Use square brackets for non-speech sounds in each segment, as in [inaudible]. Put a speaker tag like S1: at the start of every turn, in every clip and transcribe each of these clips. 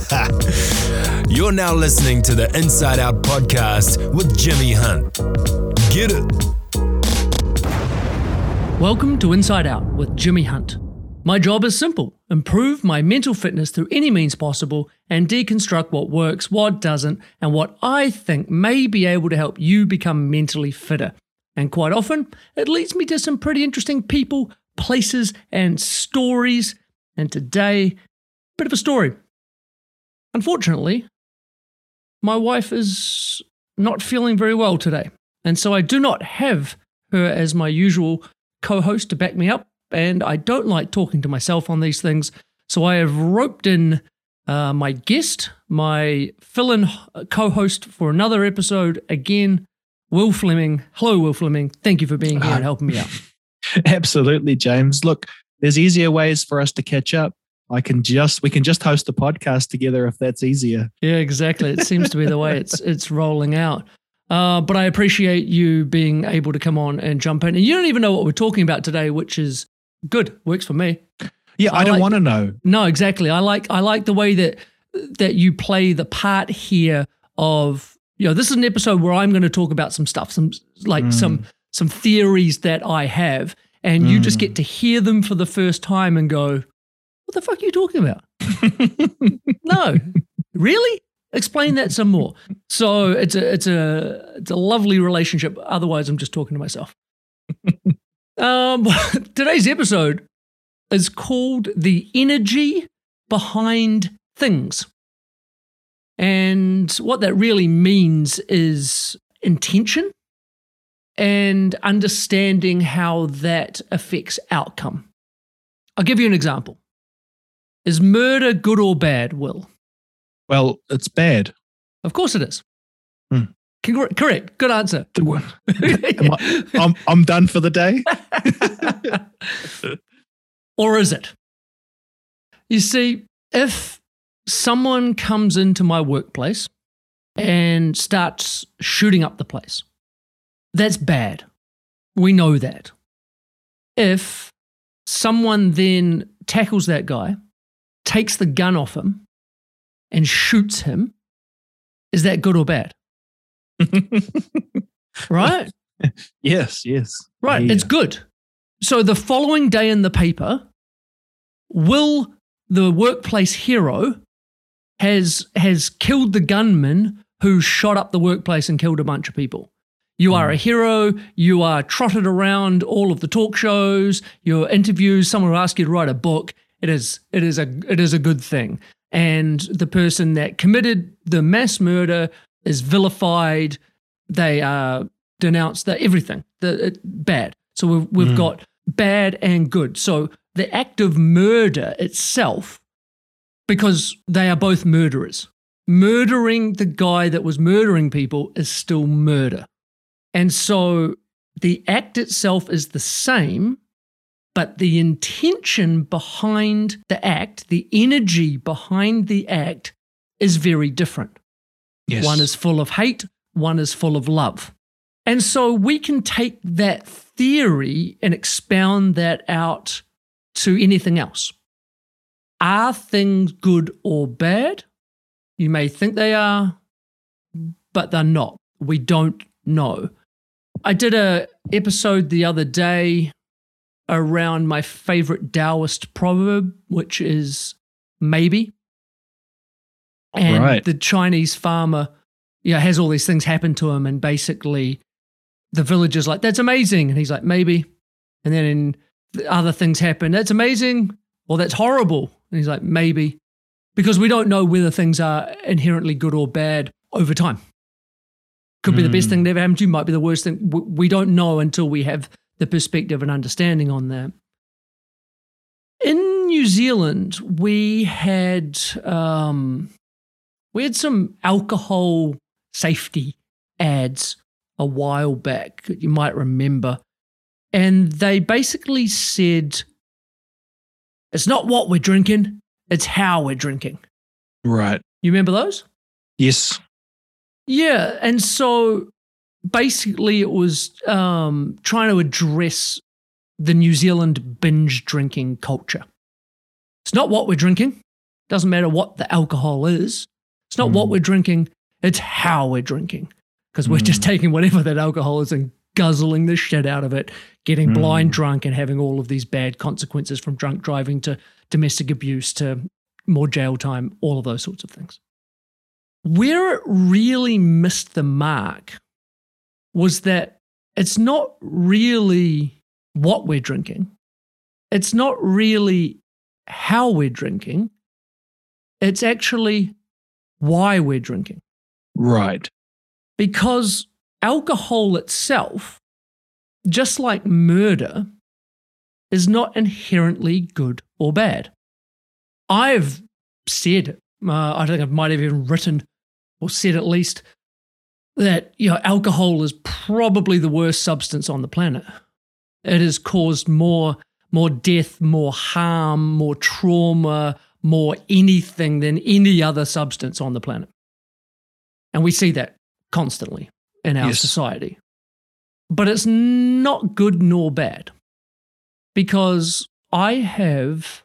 S1: [laughs] You're now listening to the Inside Out podcast with Jimmy Hunt. Get it?
S2: Welcome to Inside Out with Jimmy Hunt. My job is simple improve my mental fitness through any means possible and deconstruct what works, what doesn't, and what I think may be able to help you become mentally fitter. And quite often, it leads me to some pretty interesting people, places, and stories. And today, bit of a story. Unfortunately, my wife is not feeling very well today. And so I do not have her as my usual co host to back me up. And I don't like talking to myself on these things. So I have roped in uh, my guest, my fill in co host for another episode again, Will Fleming. Hello, Will Fleming. Thank you for being here and helping me out. [laughs]
S3: Absolutely, James. Look, there's easier ways for us to catch up. I can just we can just host a podcast together if that's easier.
S2: Yeah, exactly. It seems to be the way it's it's rolling out. Uh, but I appreciate you being able to come on and jump in. And you don't even know what we're talking about today, which is good. Works for me.
S3: Yeah, I, I don't like, want to know.
S2: No, exactly. I like I like the way that that you play the part here of you know this is an episode where I'm going to talk about some stuff, some like mm. some some theories that I have, and mm. you just get mm. to hear them for the first time and go, what the fuck are you talking about? no, really? Explain that some more. So it's a it's a it's a lovely relationship. Otherwise, I'm just talking to myself. [laughs] um, [laughs] today's episode is called "The Energy Behind Things," and what that really means is intention and understanding how that affects outcome. I'll give you an example. Is murder good or bad, Will?
S3: Well, it's bad.
S2: Of course it is. Hmm. Correct. Good answer. [laughs]
S3: I, I'm, I'm done for the day. [laughs]
S2: or is it? You see, if someone comes into my workplace and starts shooting up the place, that's bad. We know that. If someone then tackles that guy takes the gun off him and shoots him, is that good or bad? [laughs] right?
S3: Yes, yes.
S2: Right, yeah. it's good. So the following day in the paper, Will, the workplace hero, has has killed the gunman who shot up the workplace and killed a bunch of people. You are a hmm. hero. You are trotted around all of the talk shows, your interviews. Someone will ask you to write a book, it is it is a it is a good thing. And the person that committed the mass murder is vilified. They are denounced. That everything the it, bad. So we've we've mm. got bad and good. So the act of murder itself, because they are both murderers. Murdering the guy that was murdering people is still murder. And so the act itself is the same, but the intention behind the act, the energy behind the act is very different. Yes. One is full of hate, one is full of love. And so we can take that theory and expound that out to anything else. Are things good or bad? You may think they are, but they're not. We don't know. I did a episode the other day around my favorite Taoist proverb, which is maybe. And right. the Chinese farmer, yeah, has all these things happen to him, and basically the villager's like, "That's amazing," and he's like, "Maybe," and then in other things happen, "That's amazing," or "That's horrible," and he's like, "Maybe," because we don't know whether things are inherently good or bad over time. Could be mm. the best thing that ever happened to you, might be the worst thing. We don't know until we have the perspective and understanding on that. In New Zealand, we had um, we had some alcohol safety ads a while back. You might remember, and they basically said, "It's not what we're drinking; it's how we're drinking."
S3: Right.
S2: You remember those?
S3: Yes.
S2: Yeah, and so basically it was um, trying to address the New Zealand binge drinking culture. It's not what we're drinking, Doesn't matter what the alcohol is. It's not what
S3: Mm.
S2: we're drinking, it's how we're drinking. Because we're just
S3: Mm.
S2: taking whatever that alcohol is and guzzling the shit out of it, getting blind
S3: Mm.
S2: drunk and having all of these bad consequences from drunk driving to domestic abuse to more jail time, all of those sorts of things. Where it really missed the mark was that it's not really what we're drinking. It's not really how we're drinking. It's actually why we're drinking.
S3: Right.
S2: Because alcohol itself, just like murder, is not inherently good or bad. I've said, uh, I think I might have even written or said at least that you know alcohol is probably the worst substance on the planet. It has caused more more death, more harm, more trauma, more anything than any other substance on the planet. And we see that constantly in our
S3: Yes.
S2: society. But it's not good nor bad because I have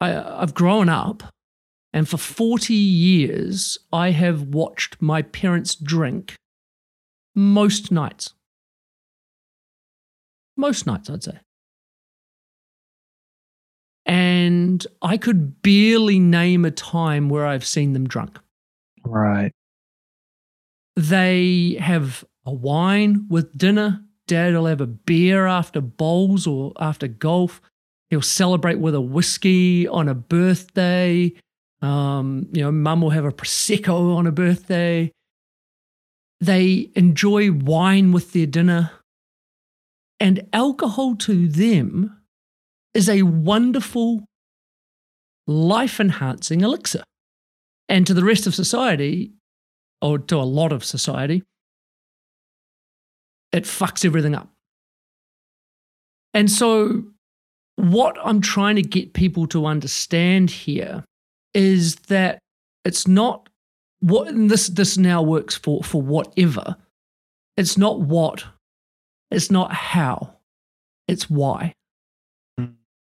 S2: I, I've grown up and for 40 years I have watched my parents drink most nights. Most nights, I'd say. And I could barely name a time where I've seen them drunk.
S3: Right.
S2: They have a wine with dinner. Dad will have a beer after bowls or after golf. He'll celebrate with a whiskey on a birthday. Um, you know, mum will have a prosecco on a birthday. They enjoy wine with their dinner. And alcohol to them is a wonderful, life enhancing elixir. And to the rest of society, or to a lot of society, it fucks everything up. And so, what I'm trying to get people to understand here is that it's not what and this this now works for for whatever. It's not what, it's not how, it's why.
S3: Mm.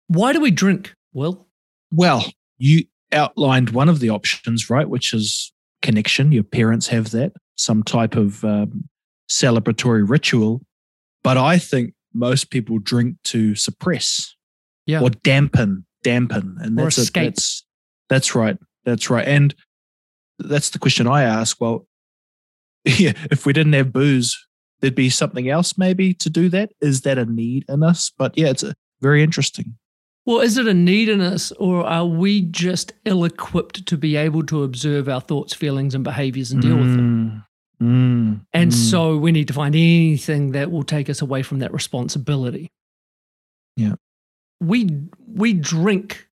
S2: Why do we drink? Well,
S3: Well, you outlined one of the options, right? Which is connection. Your parents have that, some type of um, celebratory ritual. But I think most people drink to suppress
S2: Yeah.
S3: or dampen, dampen. And
S2: Or
S3: that's, a- that's, that's right. That's right. And that's the question I ask. Well, [laughs] yeah, if we didn't have booze, there'd be something else maybe to do that. Is that a need in us? But yeah, it's a, very interesting.
S2: Well, is it a need in us, or are we just ill equipped to be able to observe our thoughts, feelings, and behaviors and deal with them?
S3: Mm, mm,
S2: And
S3: mm.
S2: so we need to find anything that will take us away from that responsibility.
S3: Yeah.
S2: We we drink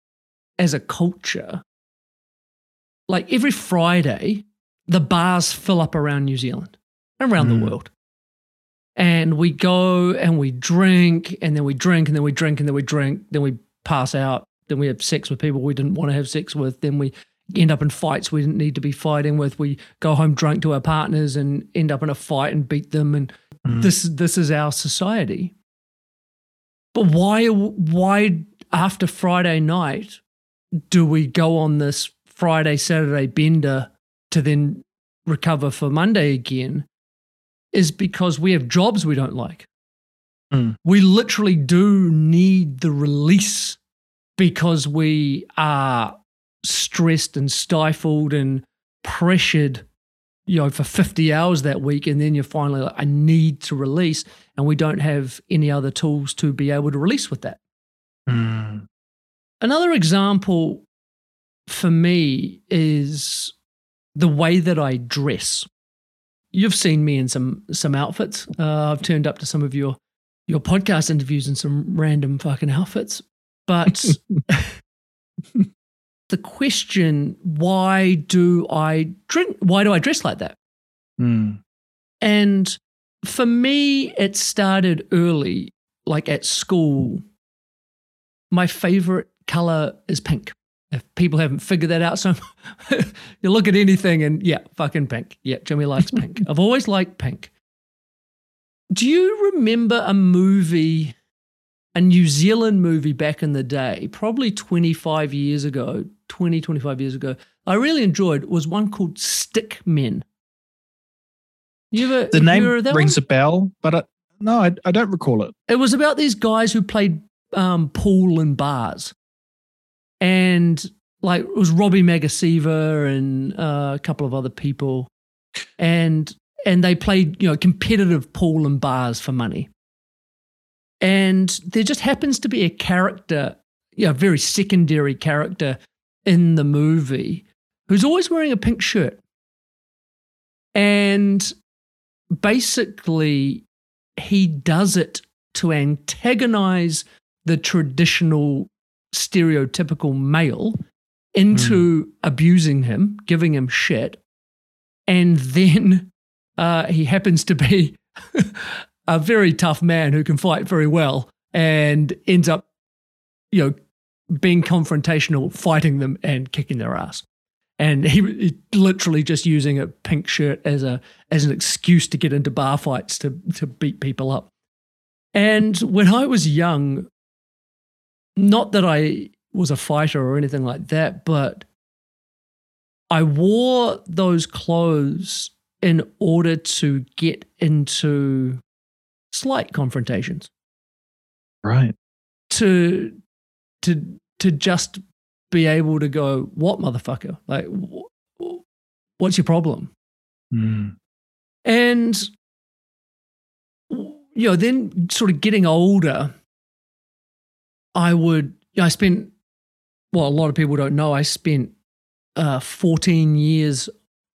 S2: as a culture. Like every Friday, the bars fill up around New Zealand, around
S3: Mm.
S2: the world. And we go and we drink, and then we drink, and then we drink, and then we drink, then we pass out, then we have sex with people we didn't want to have sex with, then we end up in fights we didn't need to be fighting with. We go home drunk to our partners and end up in a fight and beat them. And
S3: Mm.
S2: this this is our society. But why why after Friday night do we go on this Friday Saturday bender to then recover for Monday again? Is because we have jobs we don't like.
S3: Mm.
S2: We literally do need the release because we are stressed and stifled and pressured, you know, for 50 hours that week. And then you're finally like, I need to release. And we don't have any other tools to be able to release with that.
S3: Mm.
S2: Another example for me is the way that I dress. You've seen me in some some outfits. Uh, I've turned up to some of your your podcast interviews in some random fucking outfits. But [laughs] the question, why do I drink? Why do I dress like that?
S3: Mm.
S2: And for me, it started early, like at school. My favorite color is pink. If people haven't figured that out, so [laughs] you look at anything and yeah, fucking pink. Yeah, Jimmy likes pink. [laughs] I've always liked pink. Do you remember a movie a New Zealand movie back in the day, probably 25 years ago, 20, 25 years ago, I really enjoyed was one called Stickmen. You ever
S3: The name rings
S2: one?
S3: a bell, but I, no, I, I don't recall it.
S2: It was about these guys who played um, pool in bars, and like it was Robbie Magasiva and uh, a couple of other people, and and they played you know competitive pool and bars for money. And there just happens to be a character, you know, a very secondary character in the movie who's always wearing a pink shirt. And basically, he does it to antagonize the traditional stereotypical male into abusing him, giving him shit. And then uh, he happens to be [laughs] a very tough man who can fight very well and ends up, you know, being confrontational, fighting them and kicking their ass. And he, he literally just using a pink shirt as a as an excuse to get into bar fights to to beat people up. And when I was young, not that I was a fighter or anything like that, but I wore those clothes in order to get into slight confrontations
S3: Right.
S2: to to to just be able to go what motherfucker like wh- what's your problem
S3: Mm.
S2: and you know then sort of getting older i would i spent well a lot of people don't know i spent uh, 14 years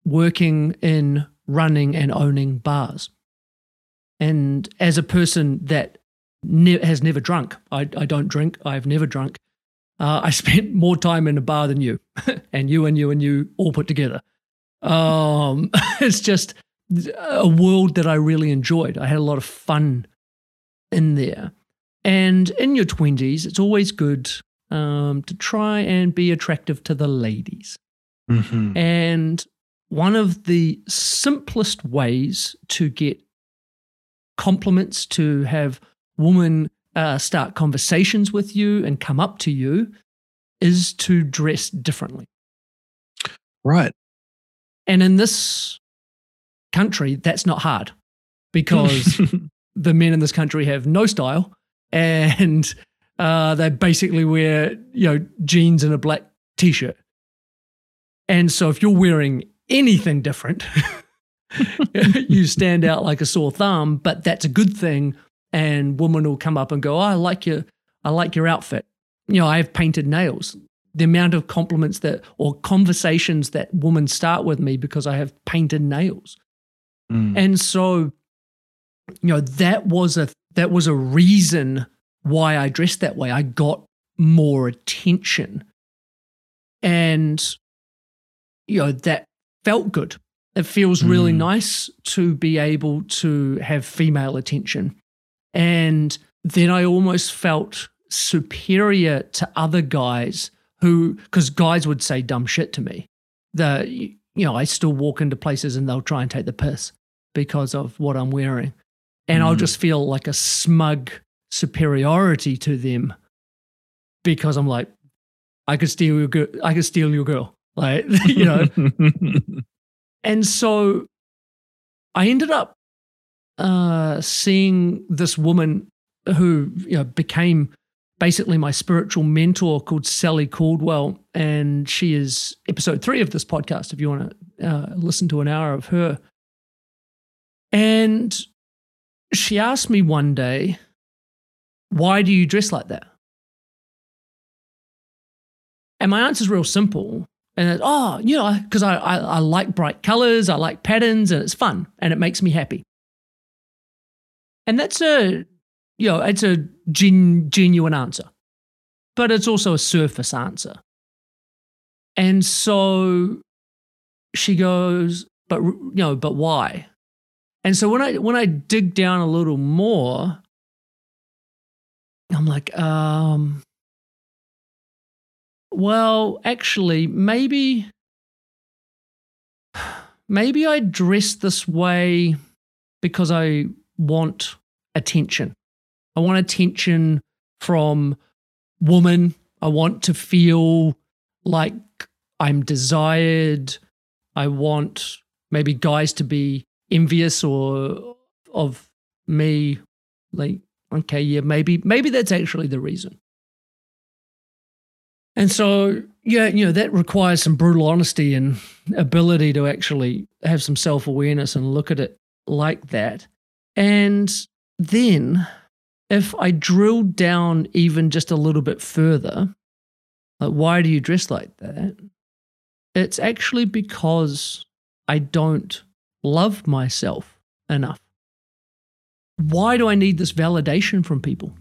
S2: working in running and owning bars and as a person that ne- has never drunk I, I don't drink i've never drunk uh, i [laughs] spent more time in a bar than you [laughs] and you and you and you all put together um, [laughs] it's just a world that I really enjoyed. I had a lot of fun in there. And in your 20s, it's always good um, to try and be attractive to the ladies.
S3: Mhm.
S2: And one of the simplest ways to get compliments, to have women uh, start conversations with you and come up to you, is to dress differently.
S3: Right.
S2: And in this country, that's not hard [laughs] because [laughs] the men in this country have no style and uh, they basically wear, you know, jeans and a black t shirt. And so if you're wearing anything different, [laughs] you stand out like a sore thumb, but that's a good thing. And women will come up and go, oh, I like your, I like your outfit. You know, I have painted nails. The amount of compliments that or conversations that women start with me because I have painted nails.
S3: Mm.
S2: And so, you know, that was a that was a reason why I dressed that way. I got more attention. And you know, that felt good. It feels really
S3: Mm.
S2: nice to be able to have female attention. And then I almost felt superior to other guys who, because guys would say dumb shit to me. The, you know, I still walk into places and they'll try and take the piss because of what I'm wearing. And I'll
S3: Mm.
S2: just feel like a smug superiority to them because I'm like, I could steal your girl. I could steal your girl. Like, [laughs] you know, [laughs] and so I ended up uh, seeing this woman who you know became basically my spiritual mentor called Sally Caldwell, and she is episode three of this podcast. If you want to uh, listen to an hour of her, and she asked me one day, "Why do you dress like that?" And my answer is real simple. And it's, oh, you know, because I, I, I like bright colors, I like patterns, and it's fun and it makes me happy. And that's a, you know, it's a gen, genuine answer, but it's also a surface answer. And so she goes, but, you know, but why? And so when I, when I dig down a little more, I'm like, um, well, actually, maybe maybe I dress this way because I want attention. I want attention from woman. I want to feel like I'm desired. I want maybe guys to be envious or of me. Like, okay, yeah, maybe maybe that's actually the reason. And so, yeah, you know, that requires some brutal honesty and ability to actually have some self awareness and look at it like that. And then, if I drill down even just a little bit further, like, why do you dress like that? It's actually because I don't love myself enough. Why do I need this validation from people?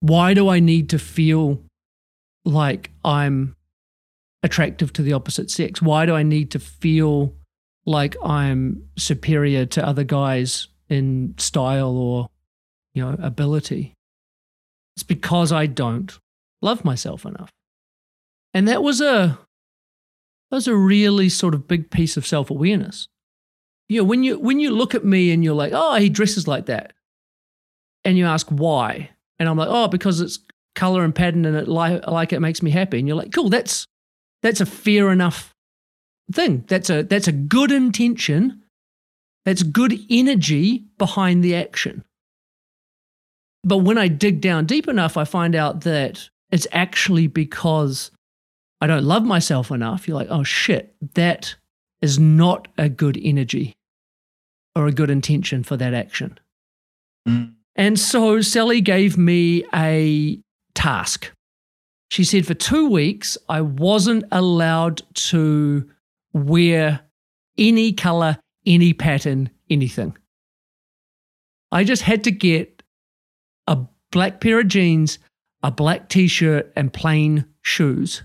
S2: Why do I need to feel like I'm attractive to the opposite sex? Why do I need to feel like I'm superior to other guys in style or, you know, ability? It's because I don't love myself enough. And that was a that was a really sort of big piece of self-awareness. You know, when you when you look at me and you're like, oh, he dresses like that. And you ask why. And I'm like, oh, because it's color and pattern and it like, like it makes me happy and you're like cool that's that's a fair enough thing that's a that's a good intention that's good energy behind the action but when i dig down deep enough i find out that it's actually because i don't love myself enough you're like oh shit that is not a good energy or a good intention for that action mm. and so sally gave me a task. She said for two weeks, I wasn't allowed to wear any color, any pattern, anything. I just had to get a black pair of jeans, a black t shirt, and plain shoes.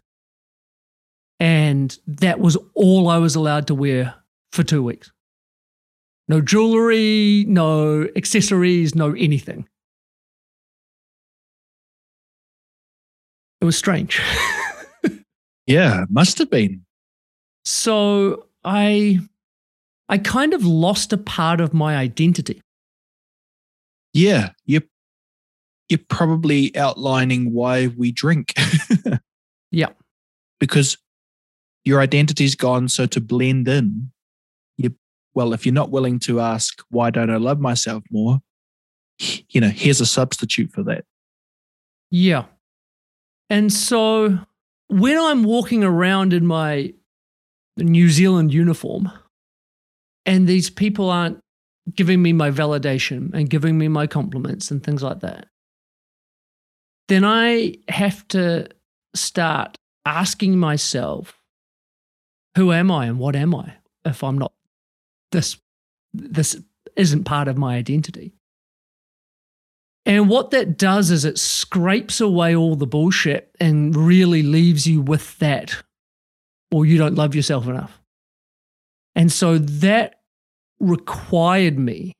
S2: And that was all I was allowed to wear for two weeks. No jewelry, no accessories, no anything. It was strange. [laughs]
S3: yeah, must have been.
S2: So I I kind of lost a part of my identity.
S3: Yeah, you're you're probably outlining why we drink. [laughs]
S2: yeah.
S3: Because your identity's gone. So to blend in, you well, if you're not willing to ask why don't I love myself more, you know, here's a substitute for that.
S2: Yeah. And so when I'm walking around in my New Zealand uniform and these people aren't giving me my validation and giving me my compliments and things like that, then I have to start asking myself, who am I and what am I if I'm not this this isn't part of my identity. And what that does is it scrapes away all the bullshit and really leaves you with that, or you don't love yourself enough. And so that required me,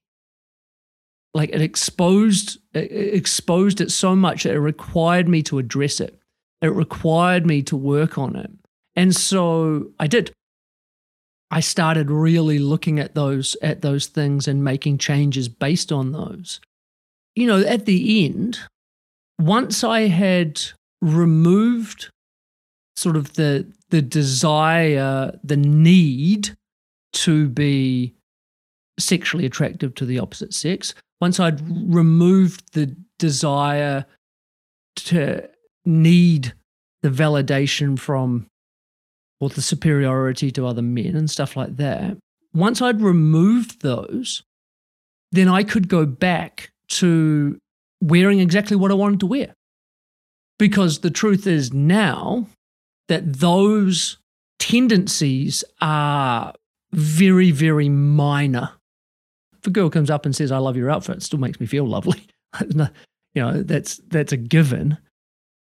S2: like it exposed, it exposed it so much that it required me to address it. It required me to work on it. And so I did. I started really looking at those at those things and making changes based on those you know, at the end, once I had removed sort of the the desire, the need to be sexually attractive to the opposite sex, once I'd removed the desire to need the validation from or the superiority to other men and stuff like that, once I'd removed those, then I could go back to wearing exactly what I wanted to wear. Because the truth is now that those tendencies are very, very minor. If a girl comes up and says, I love your outfit, it still makes me feel lovely. [laughs] you know, that's that's a given.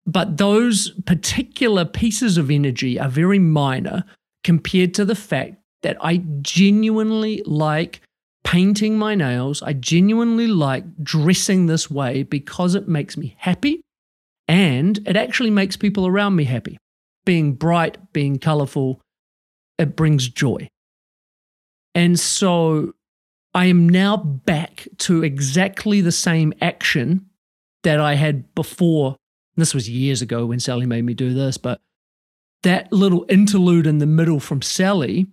S2: But those particular pieces of energy are very minor compared to the fact that I genuinely like painting my nails. I genuinely like dressing this way because it makes me happy and it actually makes people around me happy. Being bright, being colorful, it brings joy. And so I am now back to exactly the same action that I had before. This was years ago when Sally made me do this, but that little interlude in the middle from Sally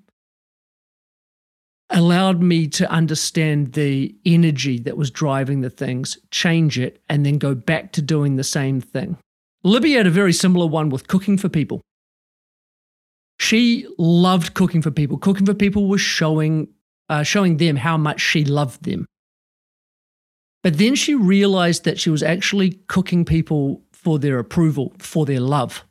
S2: allowed me to understand the energy that was driving the things, change it, and then go back to doing the same thing. Libby had a very similar one with cooking for people. She loved cooking for people. Cooking for people was showing, uh, showing them how much she loved them. But then she realized that she was actually cooking people for their approval, for their love.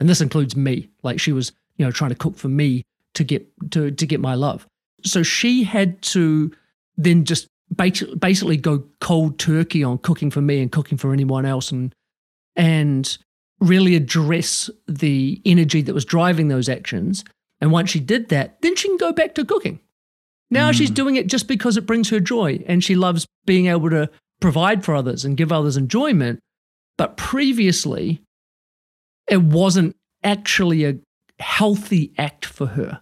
S2: And this includes me. Like she was, you know, trying to cook for me to get to to get my love. So she had to then just basically go cold turkey on cooking for me and cooking for anyone else and and really address the energy that was driving those actions. And once she did that, then she can go back to cooking. Now mm. she's doing it just because it brings her joy and she loves being able to provide for others and give others enjoyment. But previously, it wasn't actually a healthy act for her.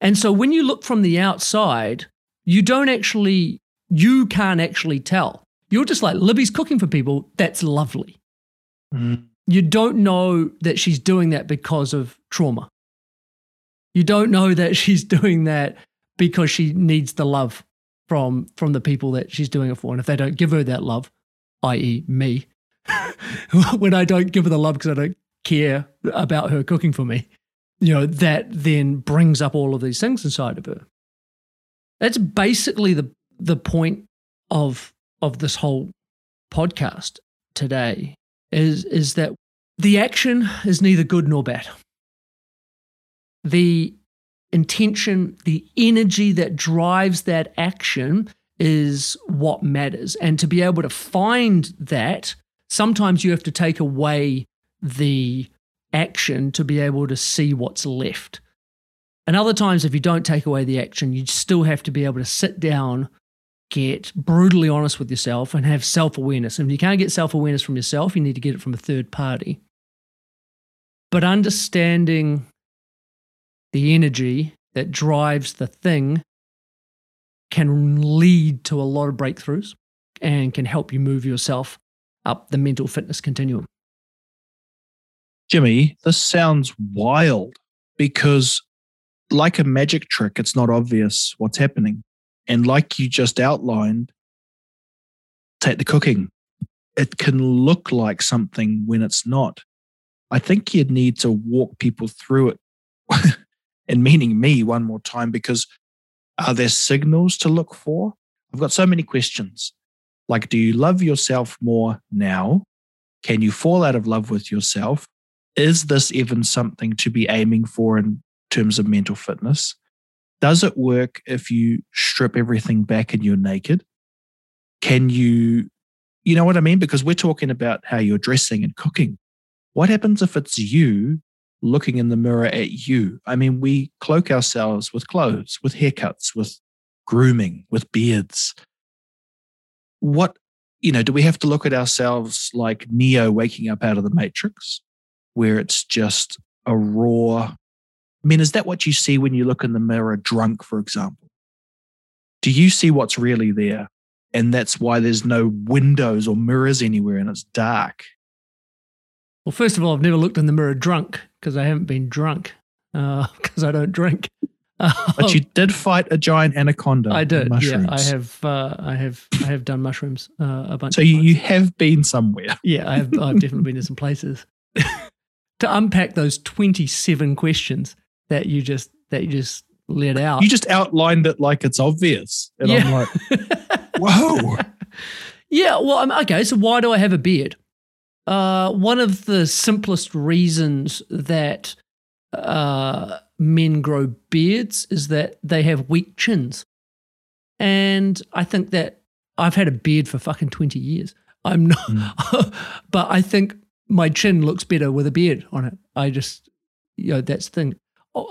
S2: And so when you look from the outside, you don't actually, you can't actually tell. You're just like, Libby's cooking for people. That's lovely. Mm. You don't know that she's doing that because of trauma. You don't know that [laughs] she's doing that because she needs the love from from the people that she's doing it for. And if they don't give her that love, i.e., me, [laughs] when I don't give her the love because I don't care about her cooking for me, you know, that then brings up all of these things inside of her. That's basically the the point of of this whole podcast today is is that the action is neither good nor bad. The intention, the energy that drives that action is what matters. And to be able to find that, sometimes you have to take away the action to be able to see what's left. And other times, if you don't take away the action, you still have to be able to sit down, get brutally honest with yourself, and have self awareness. And if you can't get self awareness from yourself, you need to get it from a third party. But understanding the energy that drives the thing can lead to a lot of breakthroughs and can help you move yourself up the mental fitness continuum.
S3: Jimmy, this sounds wild because, like a magic trick, it's not obvious what's happening. And like you just outlined, take the cooking. It can look like something when it's not. I think you'd need to walk people through it [laughs] and meaning me one more time because are there signals to look for? I've got so many questions. Like, do you love yourself more now? Can you fall out of love with yourself? Is this even something to be aiming for in terms of mental fitness? Does it work if you strip everything back and you're naked? Can you, you know what I mean? Because we're talking about how you're dressing and cooking. What happens if it's you looking in the mirror at you. I mean, we cloak ourselves with clothes, with haircuts, with grooming, with beards. What, you know, do we have to look at ourselves like Neo waking up out of the Matrix, where it's just a raw? I mean, is that what you see when you look in the mirror drunk, for example? Do you see what's really there? And that's why there's no windows or mirrors anywhere and it's dark.
S2: Well, first of all, I've never looked in the mirror drunk because I haven't been drunk because uh, [laughs] I don't drink. [laughs]
S3: but you did fight a giant anaconda.
S2: I did. Yeah, I have. Uh, I have. I have done mushrooms uh, a bunch.
S3: So you, you have been somewhere. [laughs]
S2: Yeah, I have. I've definitely been to some places. [laughs] to unpack those twenty-seven questions that you just that you just let out.
S3: You just outlined it like it's obvious, and yeah. I'm like, whoa.
S2: yeah. Well, okay. So why do I have a beard? Uh, one of the simplest reasons that uh, men grow beards is that they have weak chins. And I think that I've had a beard for fucking 20 years. I'm not, mm. [laughs] but I think my chin looks better with a beard on it. I just, you know, that's the thing.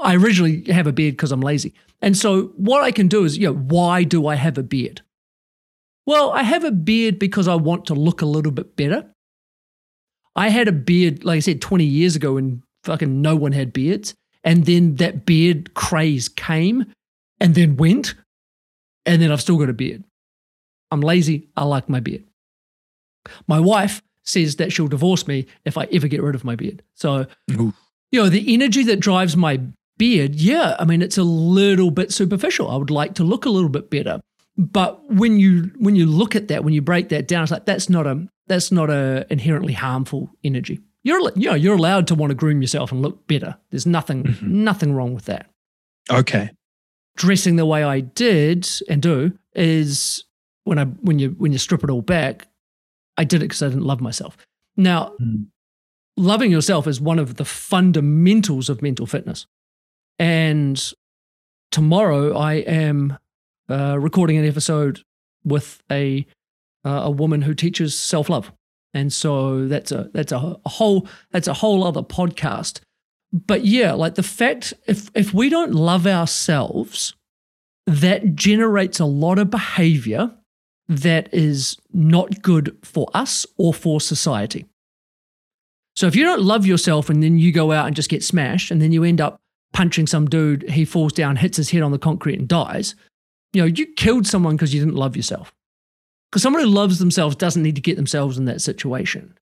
S2: I originally have a beard because I'm lazy. And so what I can do is, you know, why do I have a beard? Well, I have a beard because I want to look a little bit better. I had a beard, like I said, 20 years ago when fucking no one had beards. And then that beard craze came and then went. And then I've still got a beard. I'm lazy. I like my beard. My wife says that she'll divorce me if I ever get rid of my beard. So,
S3: Ooh.
S2: you know, the energy that drives my beard, yeah, I mean, it's a little bit superficial. I would like to look a little bit better. But when you when you look at that, when you break that down, it's like that's not a that's not a inherently harmful energy. You're you know you're allowed to want to groom yourself and look better. There's nothing
S3: Mhm.
S2: nothing wrong with that.
S3: Okay.
S2: Dressing the way I did and do is when I when you when you strip it all back, I did it because I didn't love myself. Now,
S3: Mm.
S2: loving yourself is one of the fundamentals of mental fitness. And tomorrow I am uh, recording an episode with a uh, a woman who teaches self love, and so that's a that's a, whole that's a whole other podcast. But yeah, like the fact if if we don't love ourselves, that generates a lot of behavior that is not good for us or for society. So if you don't love yourself and then you go out and just get smashed and then you end up punching some dude, he falls down, hits his head on the concrete and dies, you know, you killed someone because you didn't love yourself. Because someone who loves themselves doesn't need to get themselves in that situation.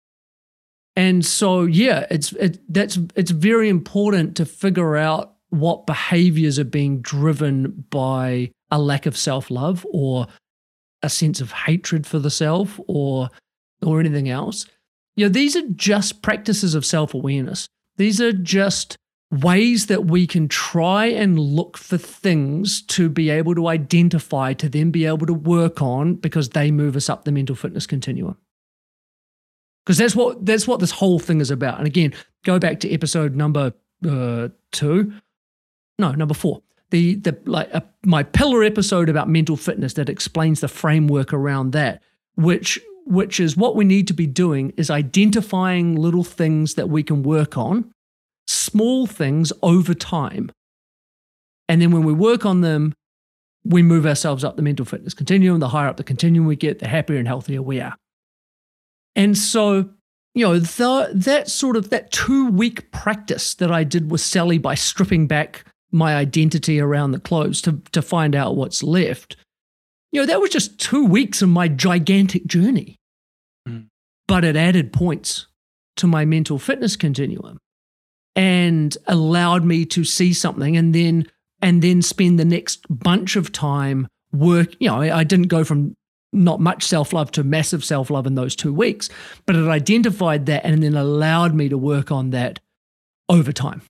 S2: And so, yeah, it's it, that's it's very important to figure out what behaviors are being driven by a lack of self-love or a sense of hatred for the self or or anything else. You know, these are just practices of self-awareness. These are just ways that we can try and look for things to be able to identify, to then be able to work on because they move us up the mental fitness continuum. Because that's what that's what this whole thing is about. And again, go back to episode number uh, two, no, number four. The the like uh, my pillar episode about mental fitness that explains the framework around that, which which is what we need to be doing is identifying little things that we can work on small things over time. And then when we work on them, we move ourselves up the mental fitness continuum. The higher up the continuum we get, the happier and healthier we are. And so, you know, the, that sort of that two week practice that I did with Sally by stripping back my identity around the clothes to, to find out what's left, you know, that was just two weeks of my gigantic journey.
S3: Mm.
S2: But it added points to my mental fitness continuum and allowed me to see something and then and then spend the next bunch of time work you know i didn't go from not much self-love to massive self-love in those two weeks but it identified that and then allowed me to work on that over time.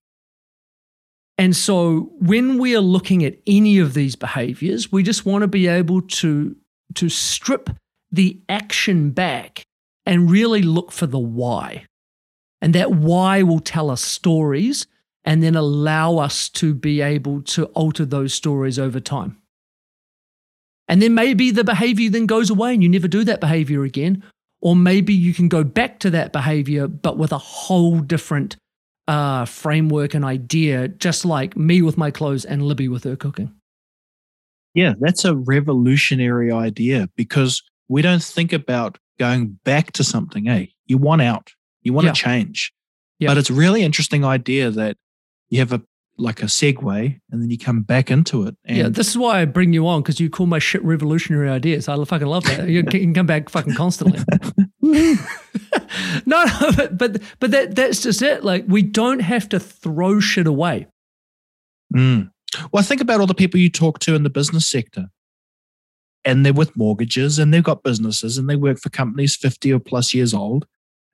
S2: And so when we are looking at any of these behaviors we just want to be able to to strip the action back and really look for the why and that why will tell us stories and then allow us to be able to alter those stories over time. And then maybe the behavior then goes away and you never do that behavior again. Or maybe you can go back to that behavior, but with a whole different uh, framework and idea, just like me with my clothes and Libby with her cooking.
S3: Yeah, that's a revolutionary idea because we don't think about going back to something. Eh? You want out, you want
S2: Yeah.
S3: to change.
S2: Yeah.
S3: But it's a really interesting idea that you have a like a segue and then you come back into it. And
S2: yeah, this is why I bring you on because you call my shit revolutionary ideas. I fucking love that. You can you can come back fucking constantly. [laughs] [laughs] no, no, but but but that that's just it. Like we don't have to throw shit away.
S3: Mm. Well, think about all the people you talk to in the business sector. And they're with mortgages and they've got businesses and they work for companies 50 or plus years old.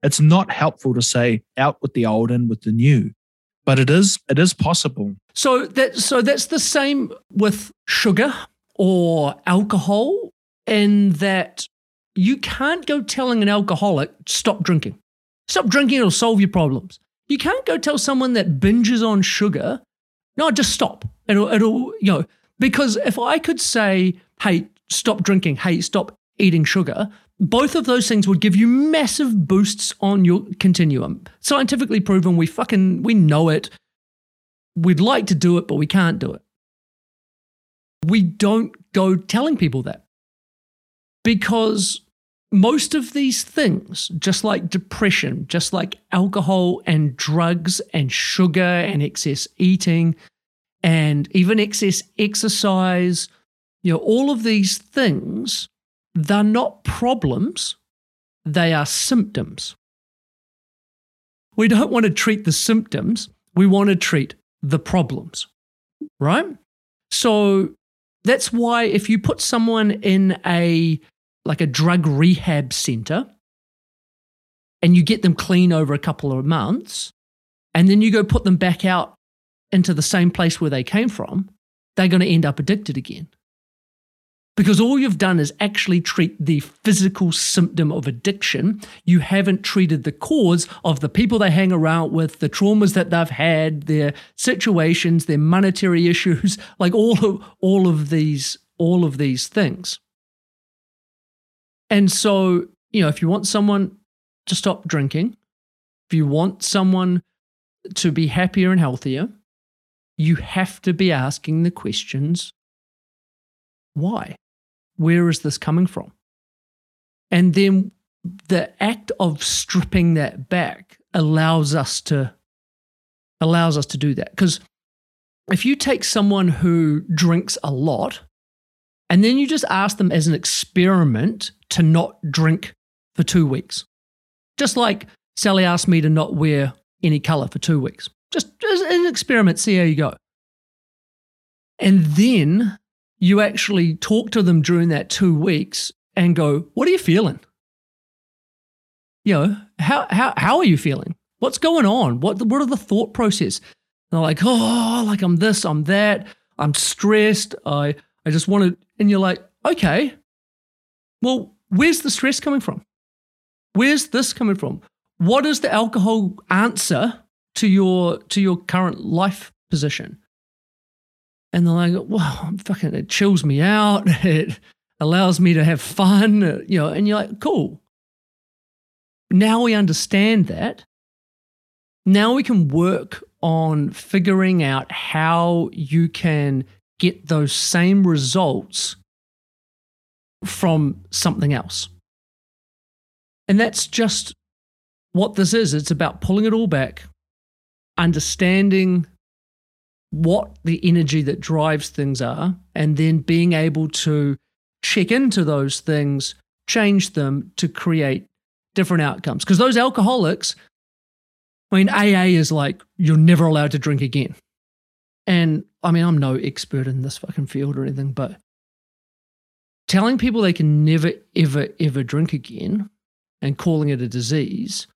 S3: It's not helpful to say out with the old and with the new. But it is it is possible.
S2: So that so that's the same with sugar or alcohol, in that you can't go telling an alcoholic stop drinking. Stop drinking; it'll solve your problems. You can't go tell someone that binges on sugar, no, just stop. It'll it'll you know because if I could say, hey, stop drinking, hey, stop eating sugar, both of those things would give you massive boosts on your continuum. Scientifically proven, we fucking we know it. We'd like to do it, but we can't do it. We don't go telling people that because most of these things, just like depression, just like alcohol and drugs and sugar and excess eating and even excess exercise, you know, all of these things, they're not problems. they are symptoms. We don't want to treat the symptoms, we want to treat the problems, right? So that's why if you put someone in a like a drug rehab center and you get them clean over a couple of months and then you go put them back out into the same place where they came from, they're going to end up addicted again. Because all you've done is actually treat the physical symptom of addiction. You haven't treated the cause of the people they hang around with, the traumas that they've had, their situations, their monetary issues, [laughs] like all of all of these, all of these things. And so, you know, if you want someone to stop drinking, if you want someone to be happier and healthier, you have to be asking the questions why? Where is this coming from? And then the act of stripping that back allows us to allows us to do that because if you take someone who drinks a lot and then you just ask them as an experiment to not drink for 2 weeks just like Sally asked me to not wear any color for 2 weeks just as an experiment see how you go and then you actually talk to them during that two weeks and go, What are you feeling? You know, how, how, how are you feeling? What's going on? What, what are the thought process? they're like, Oh, like I'm this, I'm that, I'm stressed. I, I just want to, and you're like, Okay, well, where's the stress coming from? Where's this coming from? What is the alcohol answer to your to your current life position? And they're like, wow, fucking, it chills me out. [laughs] It allows me to have fun, you know, and you're like, cool. Now we understand that. Now we can work on figuring out how you can get those same results from something else. And that's just what this is. It's about pulling it all back, understanding what the energy that drives things are, and then being able to check into those things, change them to create different outcomes. Because those alcoholics, I mean, AA is like, you're never allowed to drink again. And I mean, I'm no expert in this fucking field or anything, but telling people they can never, ever, ever drink again and calling it a disease,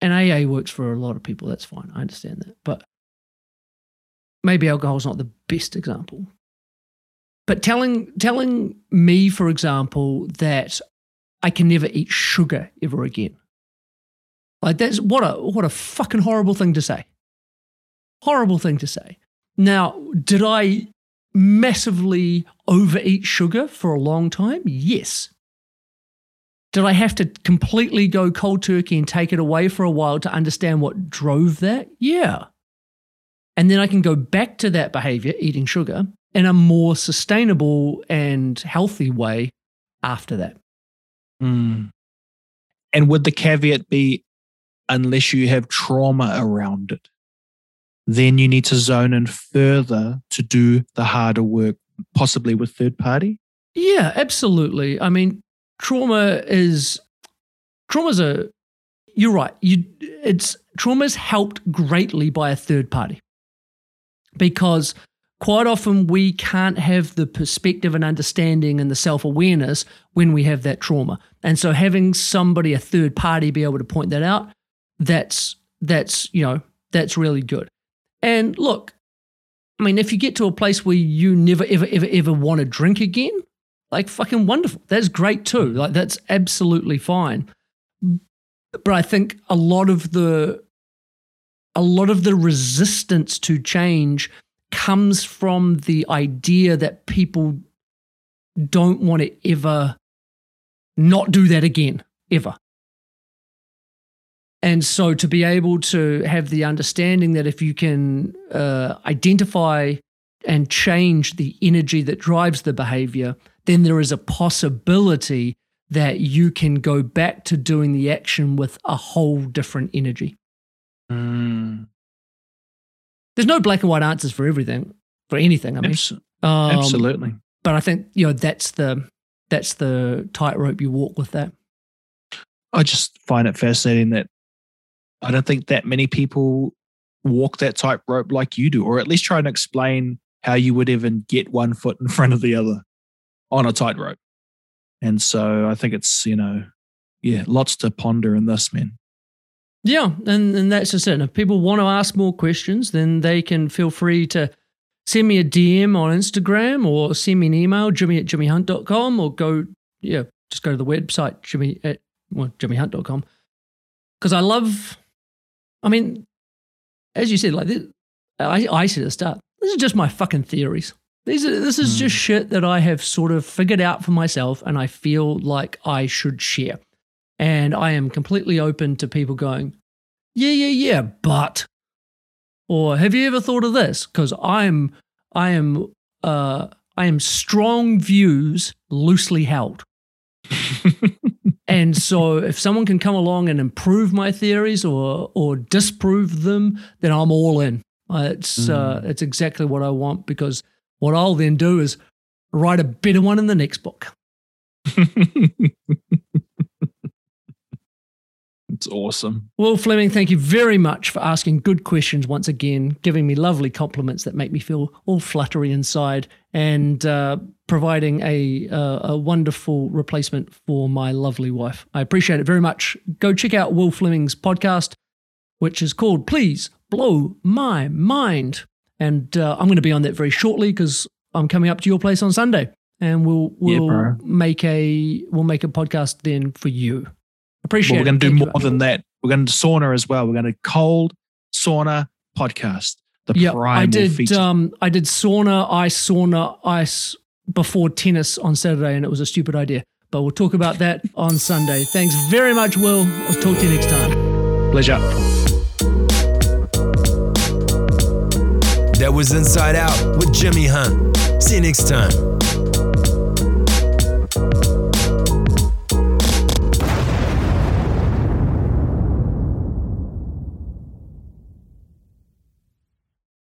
S2: and AA works for a lot of people, that's fine. I understand that. But maybe alcohol is not the best example. But telling telling me, for example, that I can never eat sugar ever again. Like that's what a what a fucking horrible thing to say. Horrible thing to say. Now, did I massively overeat sugar for a long time? Yes. Did I have to completely go cold turkey and take it away for a while to understand what drove that? Yeah. And then I can go back to that behavior, eating sugar, in a more sustainable and healthy way after that.
S3: Mm. And would the caveat be unless you have trauma around it, then you need to zone in further to do the harder work, possibly with third party?
S2: Yeah, absolutely. I mean, trauma is trauma's a you're right. You it's trauma's helped greatly by a third party because quite often we can't have the perspective and understanding and the self awareness when we have that trauma. And so having somebody, a third party, be able to point that out, that's that's you know that's really good. And look, I mean, if you get to a place where you never ever ever ever want to drink again, like fucking wonderful. That's great too. Like that's absolutely fine. But I think a lot of the a lot of the resistance to change comes from the idea that people don't want to ever not do that again, ever. And so to be able to have the understanding that if you can uh, identify and change the energy that drives the behavior, then there is a possibility that you can go back to doing the action with a whole different energy.
S3: Mm.
S2: There's no black and white answers for everything, for anything. I mean,
S3: um, absolutely.
S2: But I think you know that's the that's the tightrope you walk with that.
S3: I just find it fascinating that I don't think that many people walk that tightrope like you do, or at least try and explain how you would even get one foot in [laughs] front of the other on a tightrope. And so I think it's, you know, yeah, lots to ponder in this, man.
S2: Yeah, and, and that's just it. if people want to ask more questions, then they can feel free to send me a DM on Instagram or send me an email, jimmy at jimmyhunt.com, or go, yeah, just go to the website, jimmy at well, jimmyhunt.com. Because I love, I mean, as you said, like this, I, I said at the start, this is just my fucking theories. These are, this is mm. just shit that I have sort of figured out for myself and I feel like I should share. And I am completely open to people going, yeah, yeah, yeah, but, or have you ever thought of this? Because I'm, I am, uh, I am strong views loosely held. [laughs] and so if someone can come along and improve my theories or or disprove them, then I'm all in. Uh, it's mm. uh, it's exactly what I want because what I'll then do is write a better one in the next book. [laughs]
S3: It's awesome.
S2: Will Fleming, thank you very much for asking good questions once again, giving me lovely compliments that make me feel all fluttery inside, and uh, providing a, uh, a wonderful replacement for my lovely wife. I appreciate it very much. Go check out Will Fleming's podcast, which is called Please Blow My Mind. And uh, I'm going to be on that very shortly because I'm coming up to your place on Sunday, and we'll we'll yeah, make a we'll make a podcast then for you. Appreciate.
S3: But we're going to do more than that. We're going to sauna as well. We're going to cold sauna podcast.
S2: The yeah, I did. Um, I did sauna, ice, sauna, ice before tennis on Saturday, and it was a stupid idea. But we'll talk about that on Sunday. Thanks very much, Will. I'll talk to you next time.
S3: Pleasure.
S1: That was Inside Out with Jimmy Hunt. See you next time.